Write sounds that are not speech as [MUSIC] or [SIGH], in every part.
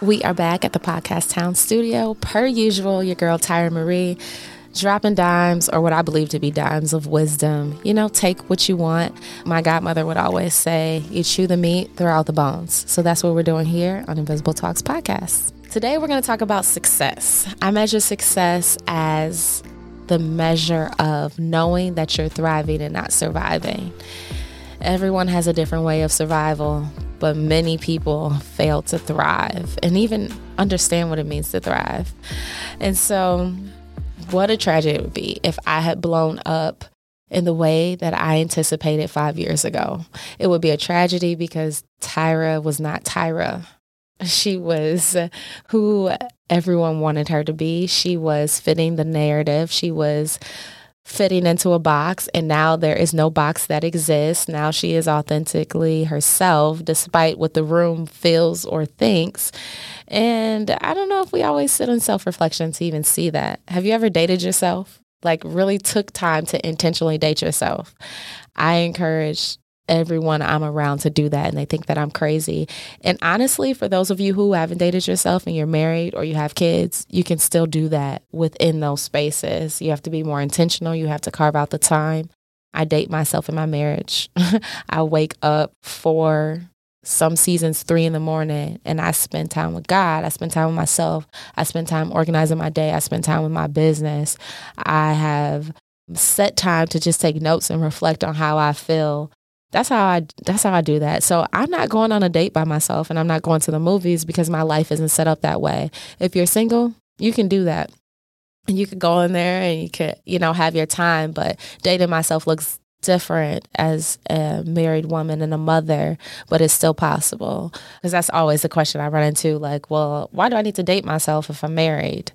We are back at the Podcast Town studio. Per usual, your girl Tyra Marie dropping dimes or what I believe to be dimes of wisdom. You know, take what you want. My godmother would always say, you chew the meat, throw out the bones. So that's what we're doing here on Invisible Talks podcast. Today, we're going to talk about success. I measure success as the measure of knowing that you're thriving and not surviving. Everyone has a different way of survival, but many people fail to thrive and even understand what it means to thrive. And so, what a tragedy it would be if I had blown up in the way that I anticipated five years ago. It would be a tragedy because Tyra was not Tyra. She was who everyone wanted her to be. She was fitting the narrative. She was fitting into a box and now there is no box that exists. Now she is authentically herself despite what the room feels or thinks. And I don't know if we always sit in self-reflection to even see that. Have you ever dated yourself? Like really took time to intentionally date yourself. I encourage everyone I'm around to do that and they think that I'm crazy. And honestly, for those of you who haven't dated yourself and you're married or you have kids, you can still do that within those spaces. You have to be more intentional, you have to carve out the time. I date myself in my marriage. [LAUGHS] I wake up for some seasons three in the morning and I spend time with God. I spend time with myself. I spend time organizing my day. I spend time with my business. I have set time to just take notes and reflect on how I feel that's how I that's how I do that. So I'm not going on a date by myself and I'm not going to the movies because my life isn't set up that way. If you're single, you can do that. And you could go in there and you could, you know, have your time, but dating myself looks different as a married woman and a mother, but it's still possible. Because that's always the question I run into like, well, why do I need to date myself if I'm married?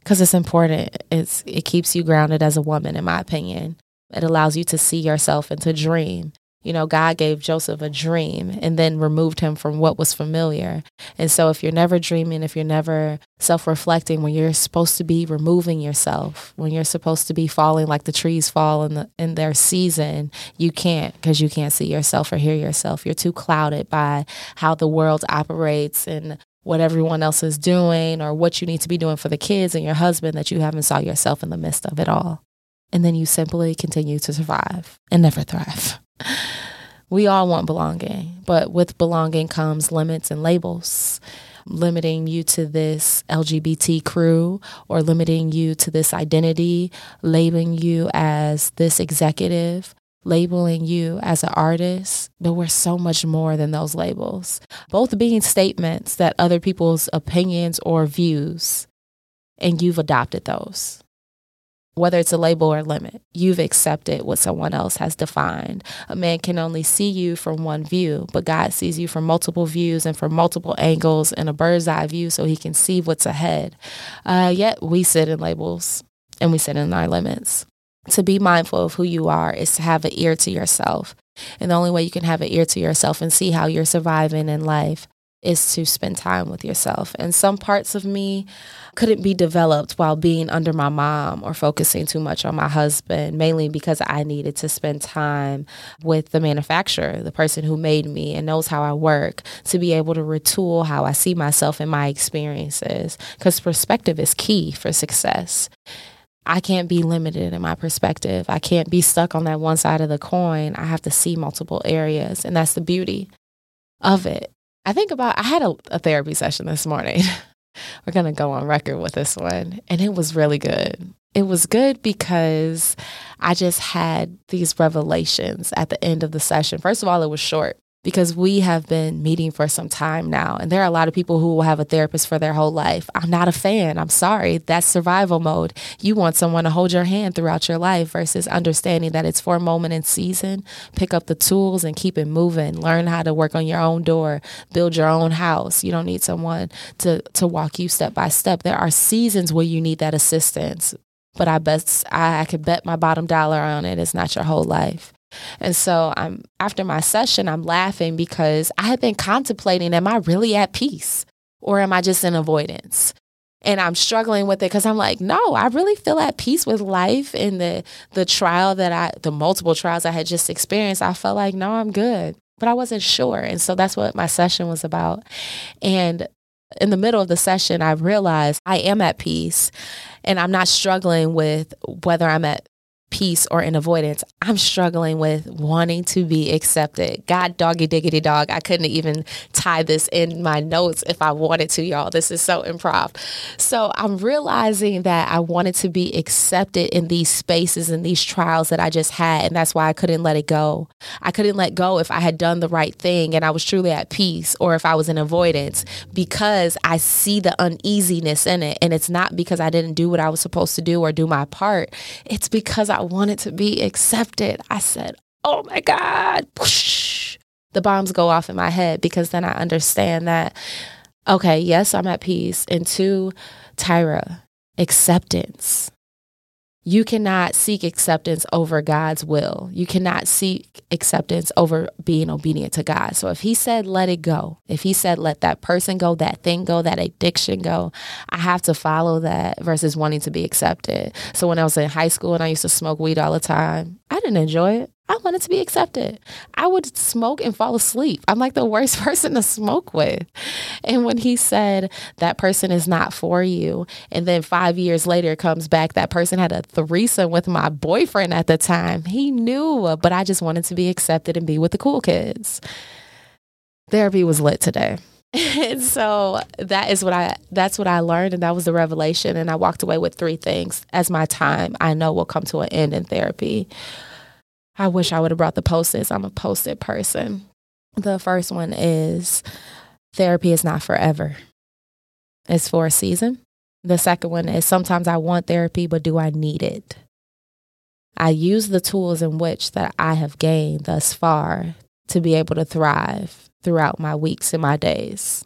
Because it's important. It's it keeps you grounded as a woman, in my opinion. It allows you to see yourself and to dream. You know, God gave Joseph a dream and then removed him from what was familiar. And so, if you're never dreaming, if you're never self reflecting, when you're supposed to be removing yourself, when you're supposed to be falling like the trees fall in, the, in their season, you can't because you can't see yourself or hear yourself. You're too clouded by how the world operates and what everyone else is doing or what you need to be doing for the kids and your husband that you haven't saw yourself in the midst of it all. And then you simply continue to survive and never thrive. [LAUGHS] We all want belonging, but with belonging comes limits and labels. Limiting you to this LGBT crew or limiting you to this identity, labeling you as this executive, labeling you as an artist, but we're so much more than those labels. Both being statements that other people's opinions or views, and you've adopted those whether it's a label or a limit, you've accepted what someone else has defined. A man can only see you from one view, but God sees you from multiple views and from multiple angles and a bird's eye view so he can see what's ahead. Uh, yet we sit in labels and we sit in our limits. To be mindful of who you are is to have an ear to yourself. And the only way you can have an ear to yourself and see how you're surviving in life is to spend time with yourself. And some parts of me couldn't be developed while being under my mom or focusing too much on my husband, mainly because I needed to spend time with the manufacturer, the person who made me and knows how I work, to be able to retool how I see myself and my experiences. Because perspective is key for success. I can't be limited in my perspective. I can't be stuck on that one side of the coin. I have to see multiple areas. And that's the beauty of it. I think about, I had a, a therapy session this morning. [LAUGHS] We're going to go on record with this one. And it was really good. It was good because I just had these revelations at the end of the session. First of all, it was short because we have been meeting for some time now. And there are a lot of people who will have a therapist for their whole life. I'm not a fan. I'm sorry. That's survival mode. You want someone to hold your hand throughout your life versus understanding that it's for a moment in season. Pick up the tools and keep it moving. Learn how to work on your own door, build your own house. You don't need someone to, to walk you step by step. There are seasons where you need that assistance. But I bet I, I could bet my bottom dollar on it. It's not your whole life. And so I'm after my session, I'm laughing because I had been contemplating, am I really at peace? Or am I just in avoidance? And I'm struggling with it because I'm like, no, I really feel at peace with life and the the trial that I the multiple trials I had just experienced. I felt like, no, I'm good. But I wasn't sure. And so that's what my session was about. And in the middle of the session, I realized I am at peace and I'm not struggling with whether I'm at peace or in avoidance. I'm struggling with wanting to be accepted. God doggy diggity dog. I couldn't even tie this in my notes if I wanted to, y'all. This is so improv. So I'm realizing that I wanted to be accepted in these spaces and these trials that I just had. And that's why I couldn't let it go. I couldn't let go if I had done the right thing and I was truly at peace or if I was in avoidance because I see the uneasiness in it. And it's not because I didn't do what I was supposed to do or do my part. It's because I wanted to be accepted. I said, oh my God. The bombs go off in my head because then I understand that, okay, yes, I'm at peace. And two, Tyra, acceptance. You cannot seek acceptance over God's will. You cannot seek acceptance over being obedient to God. So if He said, let it go, if He said, let that person go, that thing go, that addiction go, I have to follow that versus wanting to be accepted. So when I was in high school and I used to smoke weed all the time, I didn't enjoy it. I wanted to be accepted. I would smoke and fall asleep. I'm like the worst [LAUGHS] person to smoke with. And when he said that person is not for you, and then five years later comes back, that person had a threesome with my boyfriend at the time. He knew, but I just wanted to be accepted and be with the cool kids. Therapy was lit today. and [LAUGHS] so that is what I that's what I learned and that was the revelation and I walked away with three things as my time I know will come to an end in therapy. I wish I would have brought the post-its. I'm a post-it person. The first one is therapy is not forever. It's for a season. The second one is sometimes I want therapy, but do I need it? I use the tools in which that I have gained thus far to be able to thrive throughout my weeks and my days.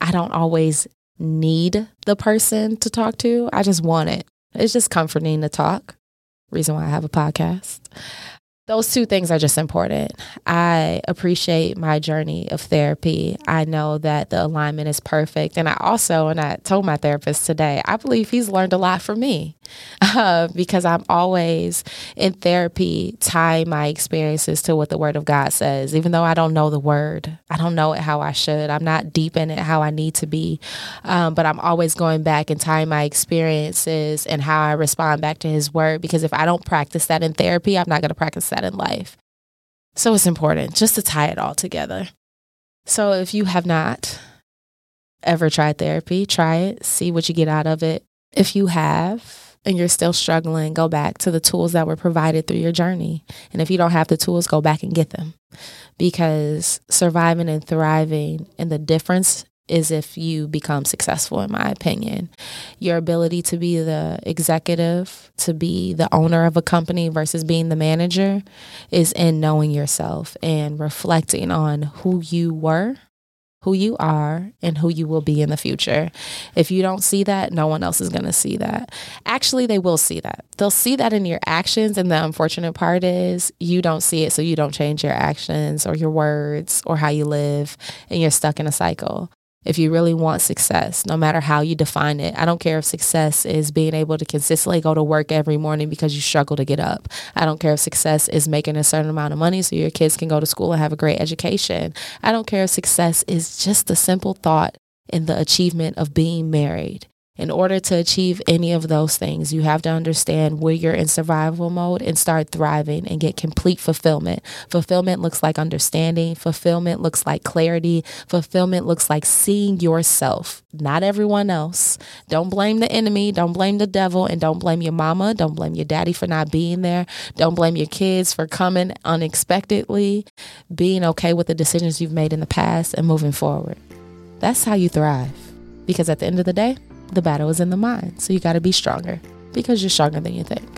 I don't always need the person to talk to. I just want it. It's just comforting to talk. Reason why I have a podcast those two things are just important. I appreciate my journey of therapy. I know that the alignment is perfect. And I also, and I told my therapist today, I believe he's learned a lot from me [LAUGHS] uh, because I'm always in therapy tying my experiences to what the Word of God says. Even though I don't know the Word, I don't know it how I should, I'm not deep in it how I need to be. Um, but I'm always going back and tying my experiences and how I respond back to His Word because if I don't practice that in therapy, I'm not going to practice that that in life. So it's important just to tie it all together. So if you have not ever tried therapy, try it, see what you get out of it. If you have and you're still struggling, go back to the tools that were provided through your journey. And if you don't have the tools, go back and get them because surviving and thriving and the difference is if you become successful, in my opinion. Your ability to be the executive, to be the owner of a company versus being the manager is in knowing yourself and reflecting on who you were, who you are, and who you will be in the future. If you don't see that, no one else is going to see that. Actually, they will see that. They'll see that in your actions. And the unfortunate part is you don't see it, so you don't change your actions or your words or how you live, and you're stuck in a cycle if you really want success, no matter how you define it. I don't care if success is being able to consistently go to work every morning because you struggle to get up. I don't care if success is making a certain amount of money so your kids can go to school and have a great education. I don't care if success is just the simple thought in the achievement of being married. In order to achieve any of those things, you have to understand where you're in survival mode and start thriving and get complete fulfillment. Fulfillment looks like understanding, fulfillment looks like clarity, fulfillment looks like seeing yourself, not everyone else. Don't blame the enemy, don't blame the devil, and don't blame your mama, don't blame your daddy for not being there, don't blame your kids for coming unexpectedly. Being okay with the decisions you've made in the past and moving forward. That's how you thrive. Because at the end of the day, the battle is in the mind. So you got to be stronger because you're stronger than you think.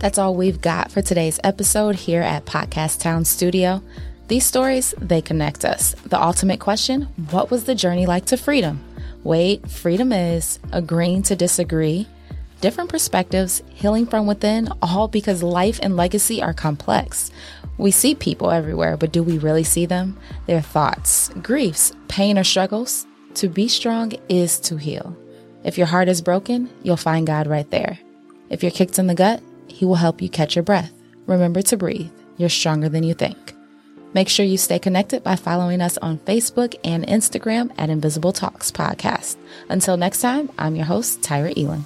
That's all we've got for today's episode here at Podcast Town Studio. These stories, they connect us. The ultimate question what was the journey like to freedom? Wait, freedom is agreeing to disagree, different perspectives, healing from within, all because life and legacy are complex. We see people everywhere, but do we really see them? Their thoughts, griefs, pain, or struggles? To be strong is to heal. If your heart is broken, you'll find God right there. If you're kicked in the gut, He will help you catch your breath. Remember to breathe. You're stronger than you think. Make sure you stay connected by following us on Facebook and Instagram at Invisible Talks Podcast. Until next time, I'm your host, Tyra Elon.